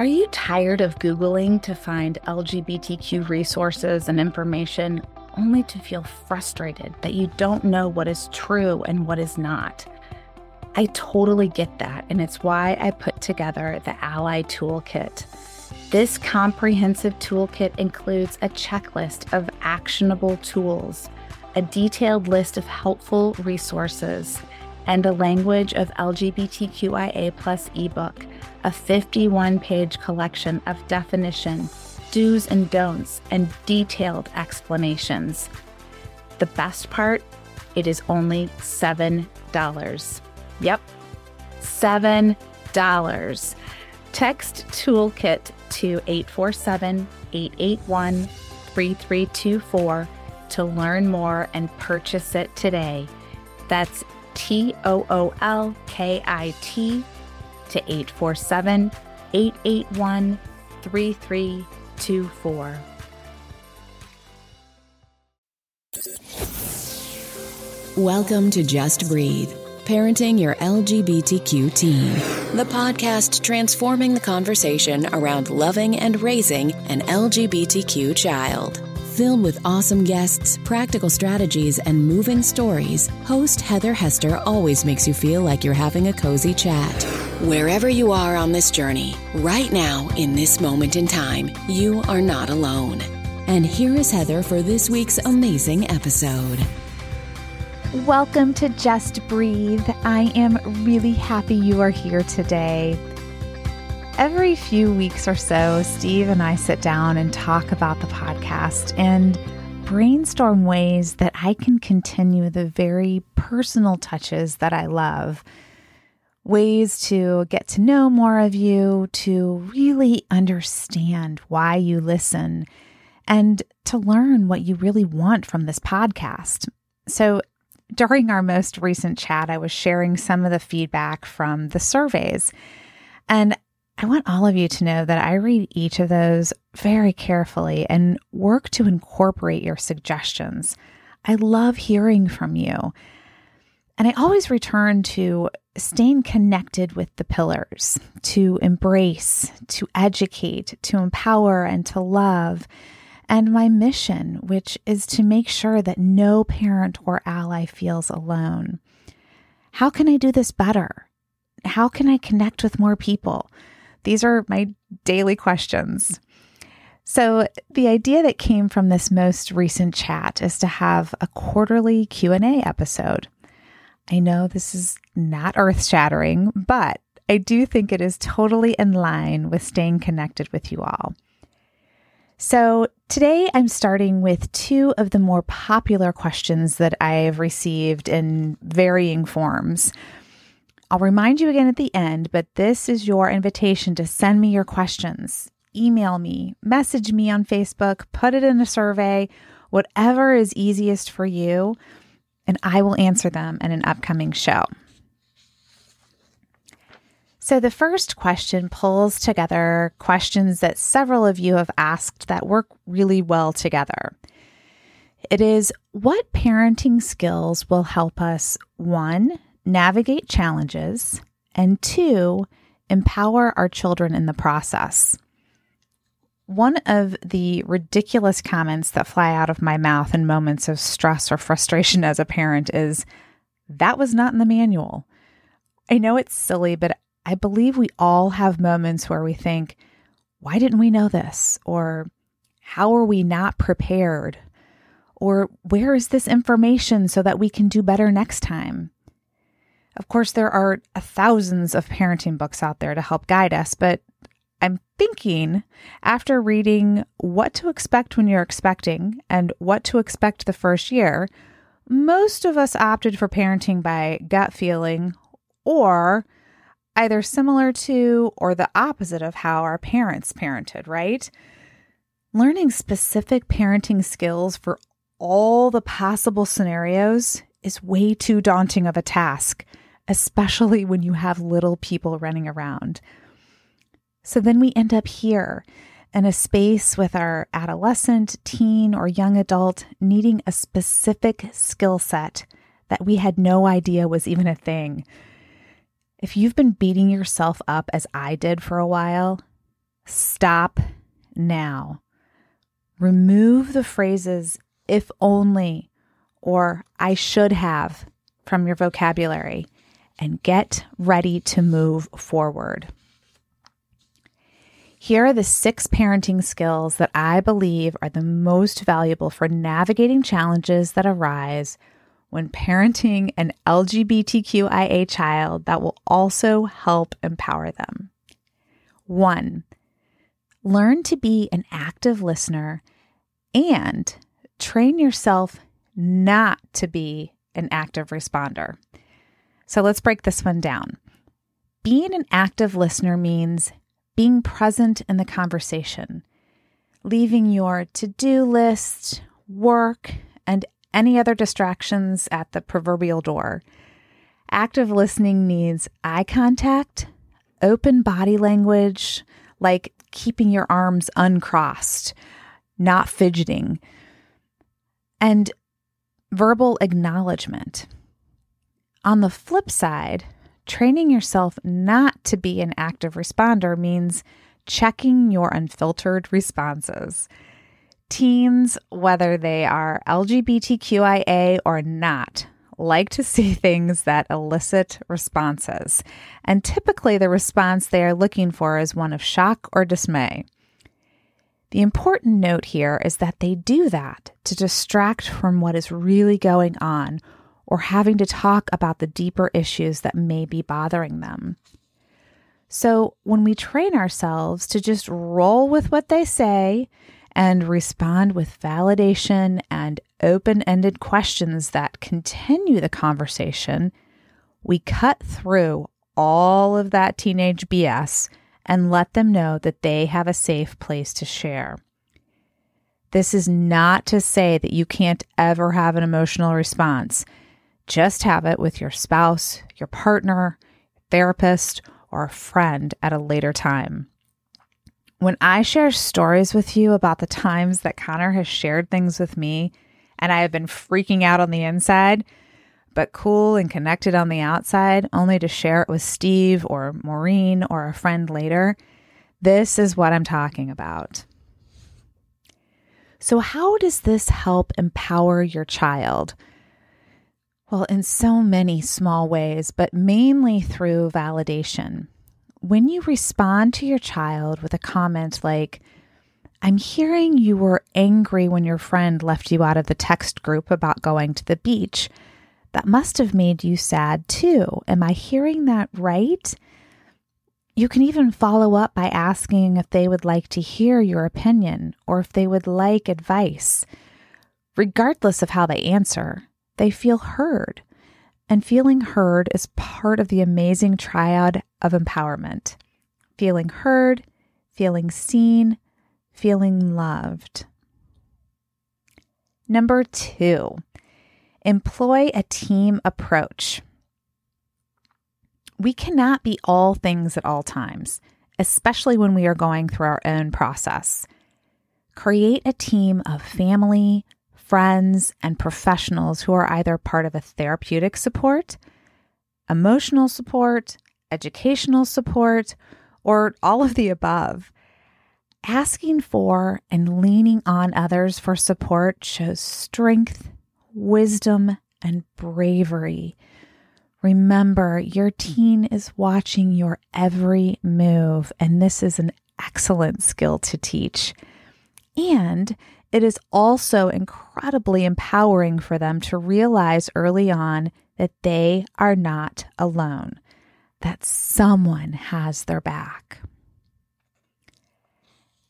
Are you tired of Googling to find LGBTQ resources and information only to feel frustrated that you don't know what is true and what is not? I totally get that, and it's why I put together the Ally Toolkit. This comprehensive toolkit includes a checklist of actionable tools, a detailed list of helpful resources, and a language of LGBTQIA plus ebook a 51 page collection of definition, do's and don'ts, and detailed explanations. The best part, it is only $7. Yep, $7. Text Toolkit to 847 881 3324 to learn more and purchase it today. That's T O O L K I T to 847 881 3324. Welcome to Just Breathe Parenting Your LGBTQ Teen, the podcast transforming the conversation around loving and raising an LGBTQ child. Filled with awesome guests, practical strategies, and moving stories, host Heather Hester always makes you feel like you're having a cozy chat. Wherever you are on this journey, right now, in this moment in time, you are not alone. And here is Heather for this week's amazing episode. Welcome to Just Breathe. I am really happy you are here today. Every few weeks or so, Steve and I sit down and talk about the podcast and brainstorm ways that I can continue the very personal touches that I love. Ways to get to know more of you, to really understand why you listen, and to learn what you really want from this podcast. So, during our most recent chat, I was sharing some of the feedback from the surveys. And I want all of you to know that I read each of those very carefully and work to incorporate your suggestions. I love hearing from you. And I always return to staying connected with the pillars to embrace, to educate, to empower, and to love. And my mission, which is to make sure that no parent or ally feels alone. How can I do this better? How can I connect with more people? These are my daily questions. So, the idea that came from this most recent chat is to have a quarterly Q&A episode. I know this is not earth-shattering, but I do think it is totally in line with staying connected with you all. So, today I'm starting with two of the more popular questions that I've received in varying forms. I'll remind you again at the end, but this is your invitation to send me your questions. Email me, message me on Facebook, put it in a survey, whatever is easiest for you, and I will answer them in an upcoming show. So, the first question pulls together questions that several of you have asked that work really well together. It is what parenting skills will help us, one, navigate challenges, and two, empower our children in the process. One of the ridiculous comments that fly out of my mouth in moments of stress or frustration as a parent is, That was not in the manual. I know it's silly, but I believe we all have moments where we think, Why didn't we know this? Or how are we not prepared? Or where is this information so that we can do better next time? Of course, there are thousands of parenting books out there to help guide us, but I'm thinking after reading What to Expect When You're Expecting and What to Expect the First Year, most of us opted for parenting by gut feeling or either similar to or the opposite of how our parents parented, right? Learning specific parenting skills for all the possible scenarios is way too daunting of a task especially when you have little people running around. So then we end up here in a space with our adolescent, teen, or young adult needing a specific skill set that we had no idea was even a thing. If you've been beating yourself up as I did for a while, stop now. Remove the phrases if only or I should have from your vocabulary and get ready to move forward. Here are the six parenting skills that I believe are the most valuable for navigating challenges that arise when parenting an LGBTQIA child that will also help empower them. One, learn to be an active listener and train yourself not to be an active responder. So let's break this one down. Being an active listener means being present in the conversation, leaving your to do list, work, and any other distractions at the proverbial door. Active listening needs eye contact, open body language, like keeping your arms uncrossed, not fidgeting, and verbal acknowledgement. On the flip side, training yourself not to be an active responder means checking your unfiltered responses. Teens, whether they are LGBTQIA or not, like to see things that elicit responses. And typically, the response they are looking for is one of shock or dismay. The important note here is that they do that to distract from what is really going on or having to talk about the deeper issues that may be bothering them. So, when we train ourselves to just roll with what they say and respond with validation and open ended questions that continue the conversation, we cut through all of that teenage BS and let them know that they have a safe place to share. This is not to say that you can't ever have an emotional response. Just have it with your spouse, your partner, therapist, or a friend at a later time. When I share stories with you about the times that Connor has shared things with me and I have been freaking out on the inside, but cool and connected on the outside, only to share it with Steve or Maureen or a friend later. This is what I'm talking about. So, how does this help empower your child? Well, in so many small ways, but mainly through validation. When you respond to your child with a comment like, I'm hearing you were angry when your friend left you out of the text group about going to the beach that must have made you sad too. Am I hearing that right? You can even follow up by asking if they would like to hear your opinion or if they would like advice. Regardless of how they answer, they feel heard. And feeling heard is part of the amazing triad of empowerment feeling heard, feeling seen, feeling loved. Number two, Employ a team approach. We cannot be all things at all times, especially when we are going through our own process. Create a team of family, friends, and professionals who are either part of a therapeutic support, emotional support, educational support, or all of the above. Asking for and leaning on others for support shows strength wisdom, and bravery. Remember, your teen is watching your every move, and this is an excellent skill to teach. And it is also incredibly empowering for them to realize early on that they are not alone, that someone has their back.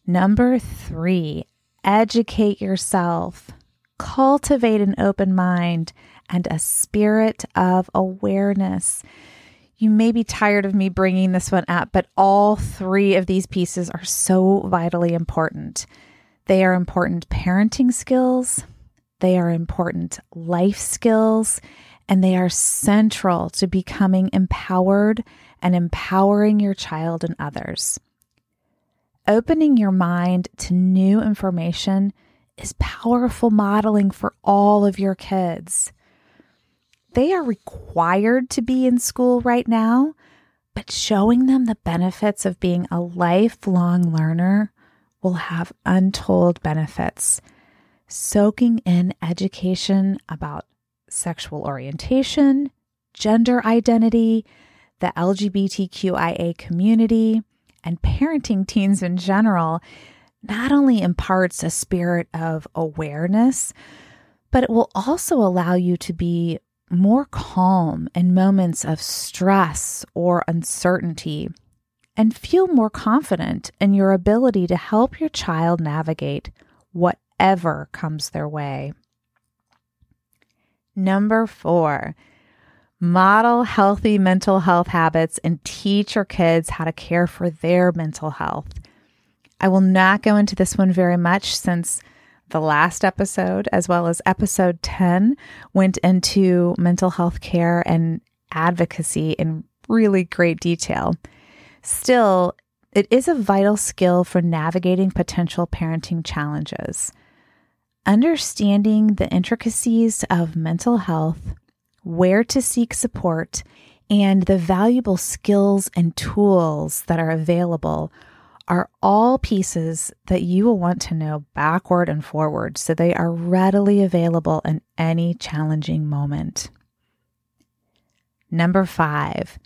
Number three, educate yourself cultivate an open mind and a spirit of awareness. You may be tired of me bringing this one up, but all three of these pieces are so vitally important. They are important parenting skills, they are important life skills, and they are central to becoming empowered and empowering your child and others. Opening your mind to new information is powerful modeling for all of your kids. They are required to be in school right now, but showing them the benefits of being a lifelong learner will have untold benefits. Soaking in education about sexual orientation, gender identity, the LGBTQIA community, and parenting teens in general not only imparts a spirit of awareness, but it will also allow you to be more calm in moments of stress or uncertainty and feel more confident in your ability to help your child navigate whatever comes their way. Number four, model healthy mental health habits and teach your kids how to care for their mental health. I will not go into this one very much since the last episode, as well as episode 10, went into mental health care and advocacy in really great detail. Still, it is a vital skill for navigating potential parenting challenges. Understanding the intricacies of mental health, where to seek support, and the valuable skills and tools that are available are all pieces that you will want to know backward and forward so they are readily available in any challenging moment. Number five,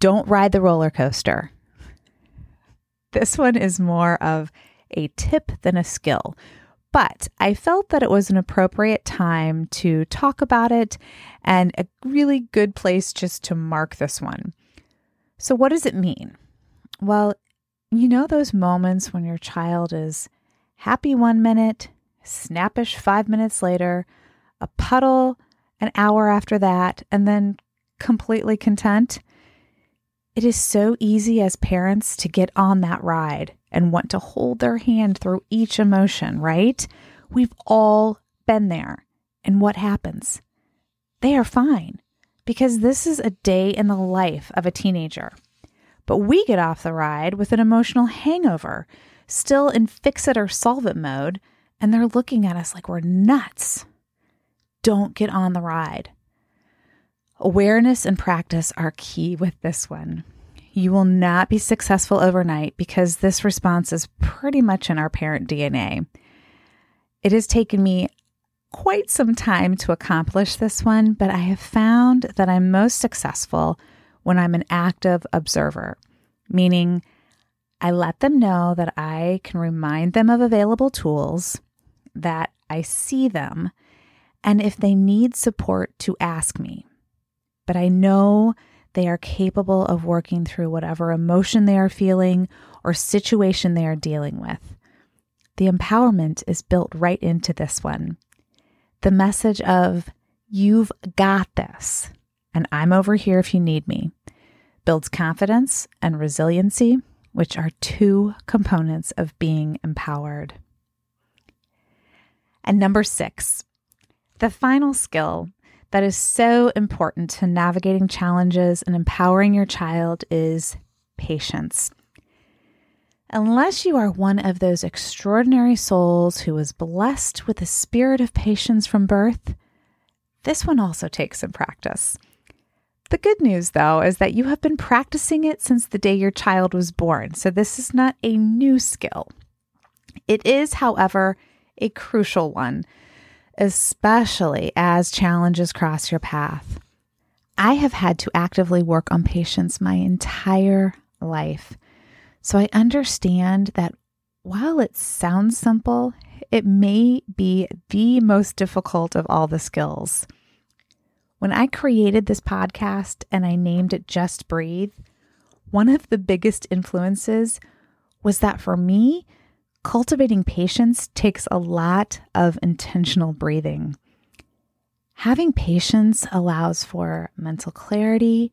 don't ride the roller coaster. This one is more of a tip than a skill, but I felt that it was an appropriate time to talk about it and a really good place just to mark this one. So, what does it mean? Well, you know those moments when your child is happy one minute, snappish five minutes later, a puddle an hour after that, and then completely content? It is so easy as parents to get on that ride and want to hold their hand through each emotion, right? We've all been there. And what happens? They are fine because this is a day in the life of a teenager. But we get off the ride with an emotional hangover, still in fix it or solve it mode, and they're looking at us like we're nuts. Don't get on the ride. Awareness and practice are key with this one. You will not be successful overnight because this response is pretty much in our parent DNA. It has taken me quite some time to accomplish this one, but I have found that I'm most successful when I'm an active observer, meaning I let them know that I can remind them of available tools, that I see them, and if they need support, to ask me. But I know they are capable of working through whatever emotion they are feeling or situation they are dealing with. The empowerment is built right into this one. The message of, you've got this, and I'm over here if you need me builds confidence and resiliency, which are two components of being empowered. And number six, the final skill that is so important to navigating challenges and empowering your child is patience. Unless you are one of those extraordinary souls who was blessed with a spirit of patience from birth, this one also takes some practice. The good news, though, is that you have been practicing it since the day your child was born, so this is not a new skill. It is, however, a crucial one, especially as challenges cross your path. I have had to actively work on patience my entire life, so I understand that while it sounds simple, it may be the most difficult of all the skills. When I created this podcast and I named it Just Breathe, one of the biggest influences was that for me, cultivating patience takes a lot of intentional breathing. Having patience allows for mental clarity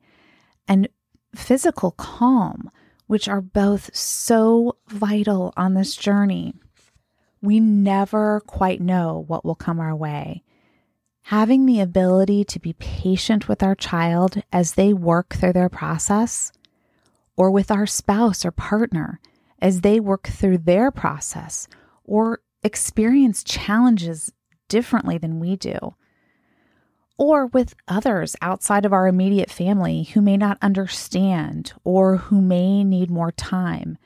and physical calm, which are both so vital on this journey. We never quite know what will come our way. Having the ability to be patient with our child as they work through their process, or with our spouse or partner as they work through their process or experience challenges differently than we do. or with others outside of our immediate family who may not understand or who may need more time.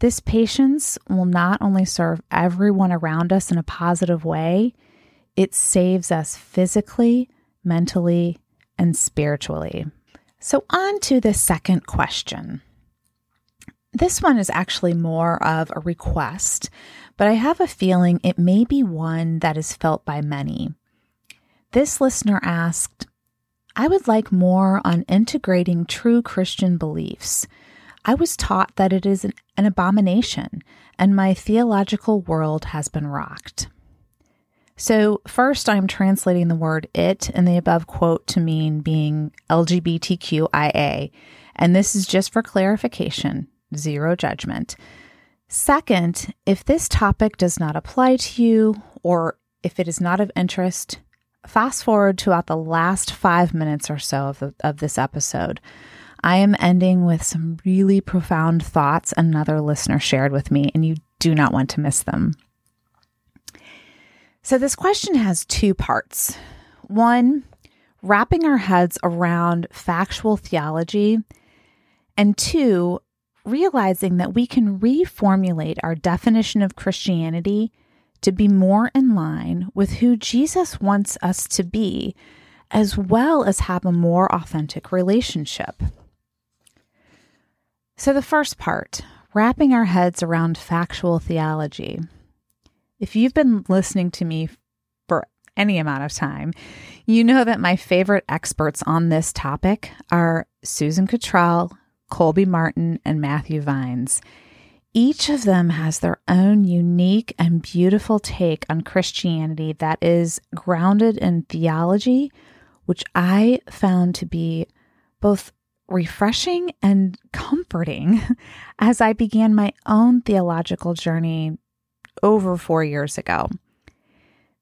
This patience will not only serve everyone around us in a positive way, it saves us physically, mentally, and spiritually. So, on to the second question. This one is actually more of a request, but I have a feeling it may be one that is felt by many. This listener asked, I would like more on integrating true Christian beliefs. I was taught that it is an, an, abomination, and my theological world has been rocked. So, first, I'm translating the word it in the above quote to mean being LGBTQIA, and this is just for clarification, zero judgment. Second, if this topic does not apply to you or if it is not of interest, fast forward to about the last five minutes or so of, the, of this episode. I am ending with some really profound thoughts another listener shared with me, and you do not want to miss them. So, this question has two parts. One, wrapping our heads around factual theology, and two, realizing that we can reformulate our definition of Christianity to be more in line with who Jesus wants us to be, as well as have a more authentic relationship. So, the first part, wrapping our heads around factual theology. If you've been listening to me for any amount of time, you know that my favorite experts on this topic are Susan Cottrell, Colby Martin, and Matthew Vines. Each of them has their own unique and beautiful take on Christianity that is grounded in theology, which I found to be both refreshing and comforting as I began my own theological journey over four years ago.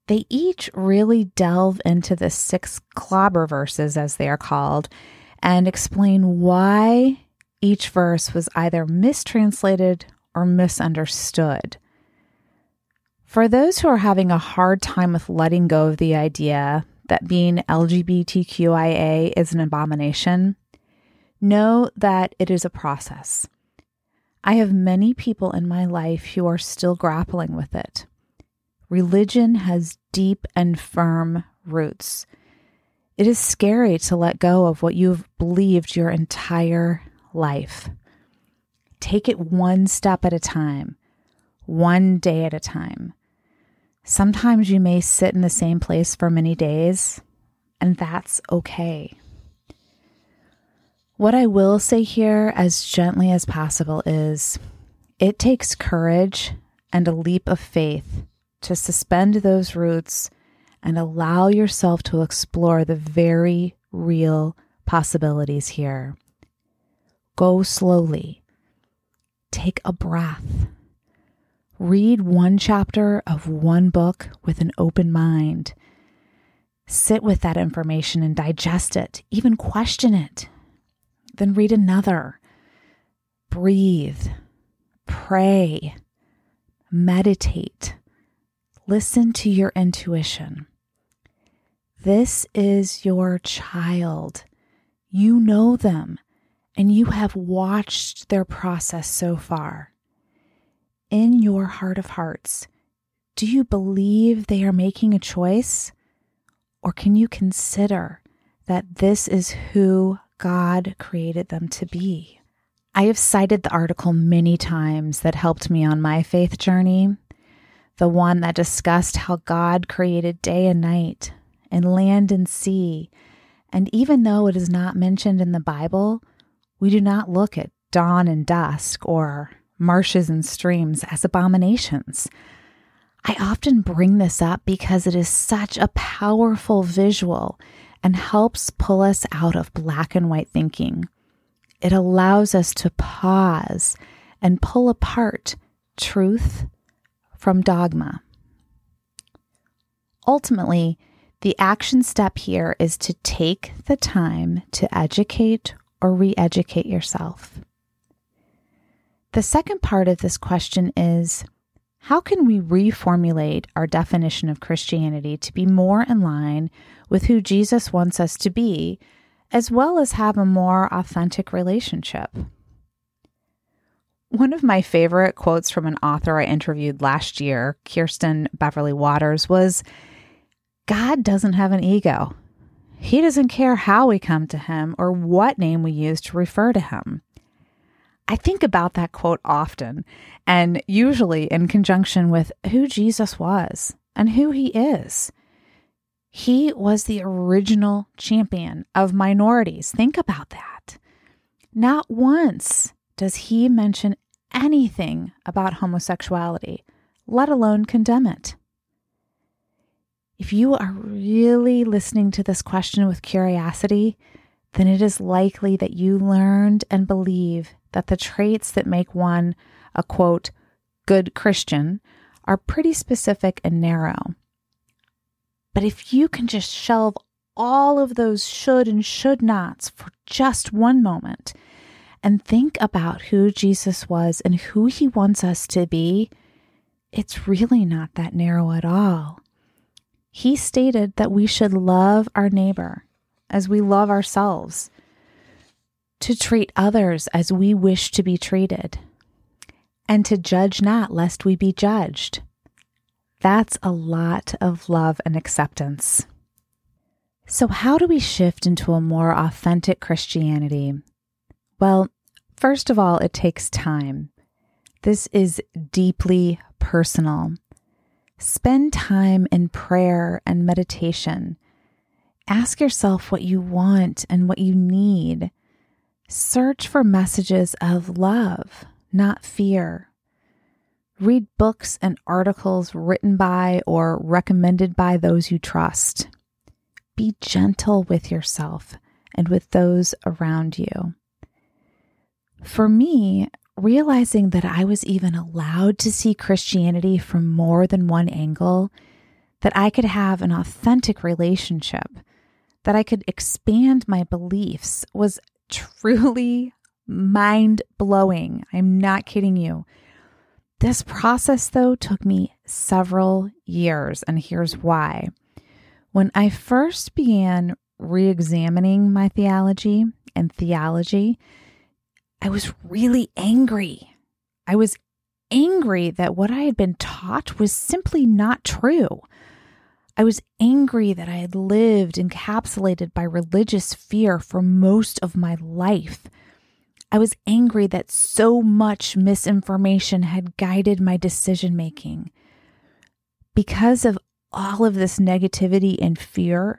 They each really delve into the six clobber verses, as they are called, and explain why each verse was either mistranslated or misunderstood. For those who are having a hard time with letting go of the idea that being LGBTQIA is an abomination, know that it is a process. I have many people in my life who are still grappling with it. Religion has deep and firm roots. It is scary to let go of what you've believed your entire life. Take it one step at a time, one day at a time. Sometimes you may sit in the same place for many days, and that's okay. What I will say here, as gently as possible, is it takes courage and a leap of faith to suspend those roots and allow yourself to explore the very real possibilities here. Go slowly take a breath. Read one chapter of one book with an open mind. Sit with that information and digest it, even question it. Then read another. Breathe, pray, meditate, listen to your intuition. This is your child. You know them and you have watched their process so far. In your heart of hearts, do you believe they are making a choice? Or can you consider that this is who God created them to be? I have cited the article many times that helped me on my faith journey, the one that discussed how God created day and night, and land and sea. And even though it is not mentioned in the Bible, we do not look at dawn and dusk or marshes and streams as abominations. I often bring this up because it is such a powerful visual and helps pull us out of black and white thinking. It allows us to pause and pull apart truth from dogma. Ultimately, the action step here is to take the time to educate or re educate yourself. The second part of this question is how can we reformulate our definition of Christianity to be more in line with who Jesus wants us to be, as well as have a more authentic relationship? One of my favorite quotes from an author I interviewed last year, Kirsten Beverly Waters, was God doesn't have an ego. He doesn't care how we come to him or what name we use to refer to him. I think about that quote often, and usually in conjunction with who Jesus was and who he is. He was the original champion of minorities. Think about that. Not once does he mention anything about homosexuality, let alone condemn it. If you are really listening to this question with curiosity, then it is likely that you learned and believe that the traits that make one a quote, good Christian are pretty specific and narrow. But if you can just shelve all of those should and should nots for just one moment and think about who Jesus was and who he wants us to be, it's really not that narrow at all. He stated that we should love our neighbor as we love ourselves, to treat others as we wish to be treated, and to judge not lest we be judged. That's a lot of love and acceptance. So, how do we shift into a more authentic Christianity? Well, First of all, it takes time. This is deeply personal. Spend time in prayer and meditation. Ask yourself what you want and what you need. Search for messages of love, not fear. Read books and articles written by or recommended by those you trust. Be gentle with yourself and with those around you. For me, realizing that I was even allowed to see Christianity from more than one angle, that I could have an authentic relationship, that I could expand my beliefs was truly mind blowing. I'm not kidding you. This process, though, took me several years, and here's why. When I first began re examining my theology and theology, I was really angry. I was angry that what I had been taught was simply not true. I was angry that I had lived encapsulated by religious fear for most of my life. I was angry that so much misinformation had guided my decision making. Because of all of this negativity and fear,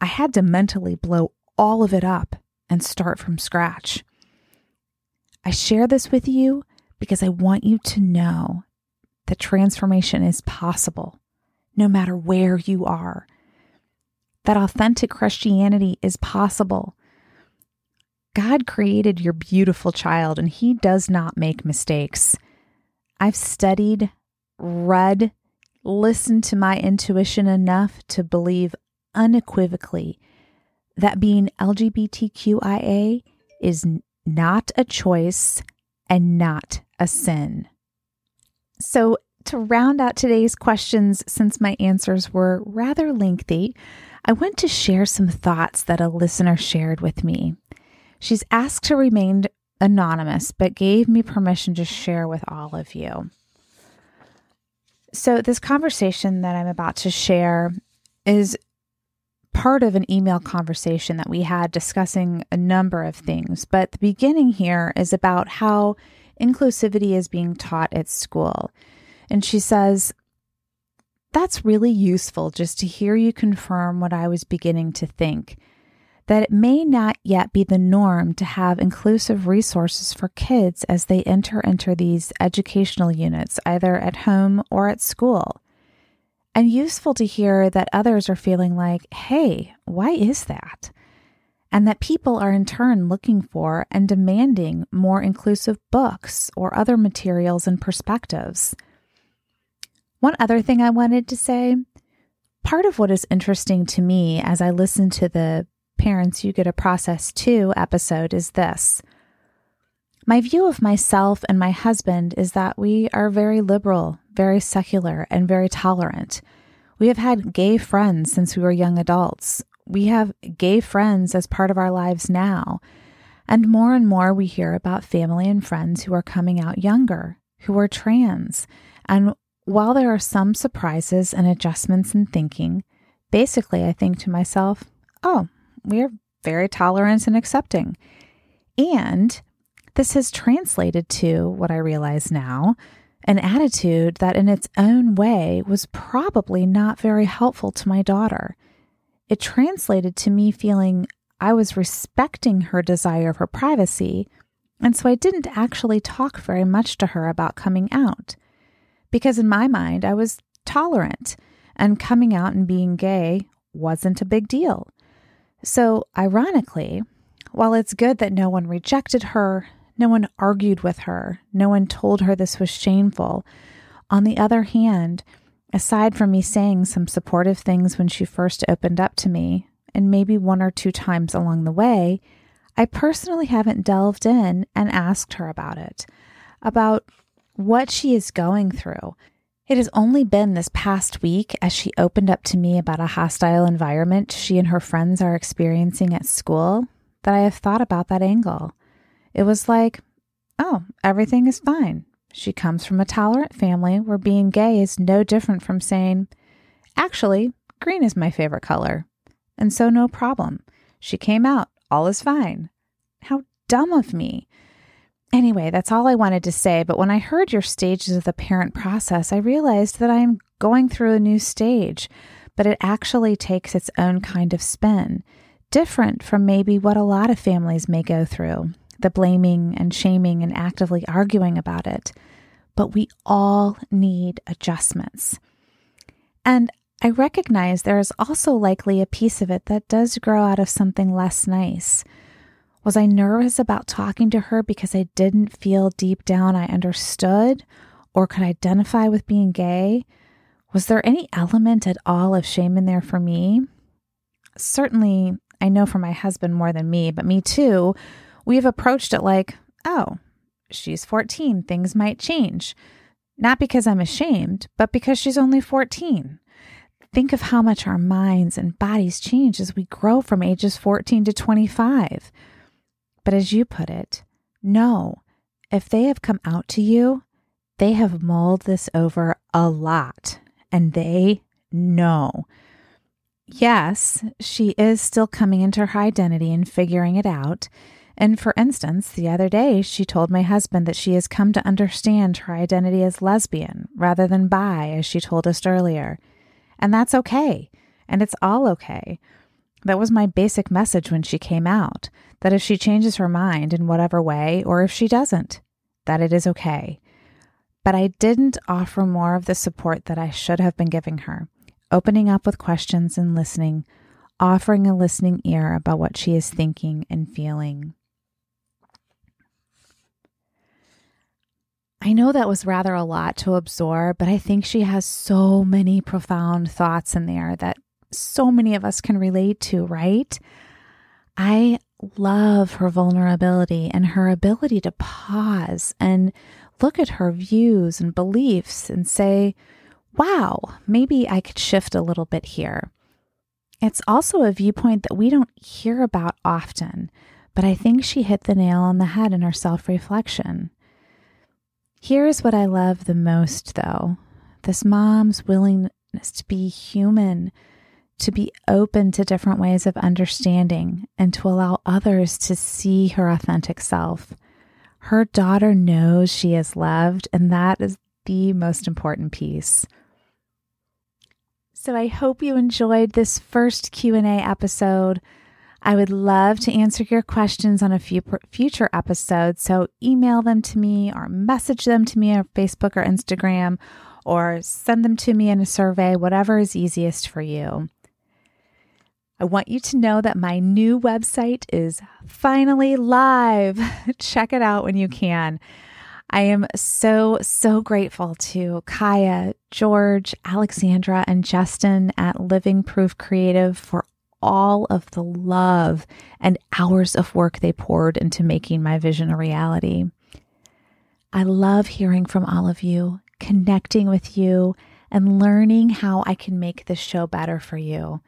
I had to mentally blow all of it up and start from scratch. I share this with you because I want you to know that transformation is possible no matter where you are. That authentic Christianity is possible. God created your beautiful child and he does not make mistakes. I've studied, read, listened to my intuition enough to believe unequivocally that being LGBTQIA is not a choice and not a sin. So, to round out today's questions, since my answers were rather lengthy, I want to share some thoughts that a listener shared with me. She's asked to remain anonymous, but gave me permission to share with all of you. So, this conversation that I'm about to share is part of an email conversation that we had discussing a number of things. But the beginning here is about how inclusivity is being taught at school. And she says, That's really useful just to hear you confirm what I was beginning to think that it may not yet be the norm to have inclusive resources for kids as they enter into these educational units, either at home or at school and useful to hear that others are feeling like, hey, why is that? And that people are in turn looking for and demanding more inclusive books or other materials and perspectives. One other thing I wanted to say part of what is interesting to me as I listen to the Parents You Get a Process Too episode is this. My view of myself and my husband is that we are very liberal, very secular and very tolerant. We have had gay friends since we were young adults. We have gay friends as part of our lives now. And more and more, we hear about family and friends who are coming out younger, who are trans. And while there are some surprises and adjustments in thinking, basically, I think to myself, oh, we are very tolerant and accepting. And this has translated to what I realize now an attitude that, in its own way, was probably not very helpful to my daughter. It translated to me feeling I was respecting her desire for privacy, and so I didn't actually talk very much to her about coming out. Because in my mind, I was tolerant, and coming out and being gay wasn't a big deal. So, ironically, while it's good that no one rejected her, no one argued with her. No one told her this was shameful. On the other hand, aside from me saying some supportive things when she first opened up to me, and maybe one or two times along the way, I personally haven't delved in and asked her about it, about what she is going through. It has only been this past week as she opened up to me about a hostile environment she and her friends are experiencing at school that I have thought about that angle. It was like, oh, everything is fine. She comes from a tolerant family where being gay is no different from saying, actually, green is my favorite color. And so, no problem. She came out. All is fine. How dumb of me. Anyway, that's all I wanted to say. But when I heard your stages of the parent process, I realized that I am going through a new stage, but it actually takes its own kind of spin, different from maybe what a lot of families may go through the blaming and shaming and actively arguing about it. But we all need adjustments. And I recognize there is also likely a piece of it that does grow out of something less nice. Was I nervous about talking to her because I didn't feel deep down I understood or could identify with being gay? Was there any element at all of shame in there for me? Certainly, I know for my husband more than me, but me too, We've approached it like, oh, she's 14, things might change. Not because I'm ashamed, but because she's only 14. Think of how much our minds and bodies change as we grow from ages 14 to 25. But as you put it, no, if they have come out to you, they have mulled this over a lot and they know. Yes, she is still coming into her identity and figuring it out. And for instance, the other day, she told my husband that she has come to understand her identity as lesbian rather than bi, as she told us earlier. And that's okay. And it's all okay. That was my basic message when she came out that if she changes her mind in whatever way, or if she doesn't, that it is okay. But I didn't offer more of the support that I should have been giving her, opening up with questions and listening, offering a listening ear about what she is thinking and feeling. I know that was rather a lot to absorb, but I think she has so many profound thoughts in there that so many of us can relate to, right? I love her vulnerability and her ability to pause and look at her views and beliefs and say, wow, maybe I could shift a little bit here. It's also a viewpoint that we don't hear about often, but I think she hit the nail on the head in her self reflection. Here's what I love the most, though this mom's willingness to be human, to be open to different ways of understanding, and to allow others to see her authentic self. Her daughter knows she is loved, and that is the most important piece. So I hope you enjoyed this first Q&A episode. I would love to answer your questions on a few future episodes. So email them to me or message them to me on Facebook or Instagram or send them to me in a survey, whatever is easiest for you. I want you to know that my new website is finally live. Check it out when you can. I am so, so grateful to Kaya, George, Alexandra, and Justin at Living Proof Creative for all of the love and hours of work they poured into making my vision a reality. I love hearing from all of you. connecting with you and learning how I can make this show better for you.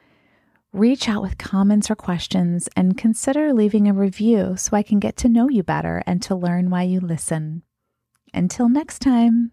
Reach out with comments or questions and consider leaving a review so I can get to know you better and to learn why you listen. Until next time.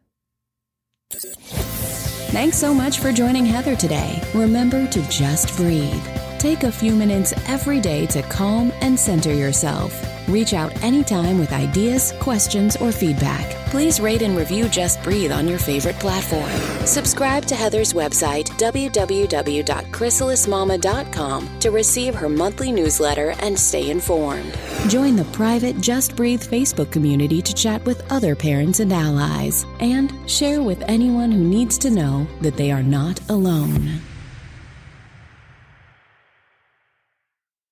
Thanks so much for joining Heather today. Remember to just breathe. Take a few minutes every day to calm and center yourself. Reach out anytime with ideas, questions, or feedback. Please rate and review Just Breathe on your favorite platform. Subscribe to Heather's website, www.chrysalismama.com, to receive her monthly newsletter and stay informed. Join the private Just Breathe Facebook community to chat with other parents and allies. And share with anyone who needs to know that they are not alone.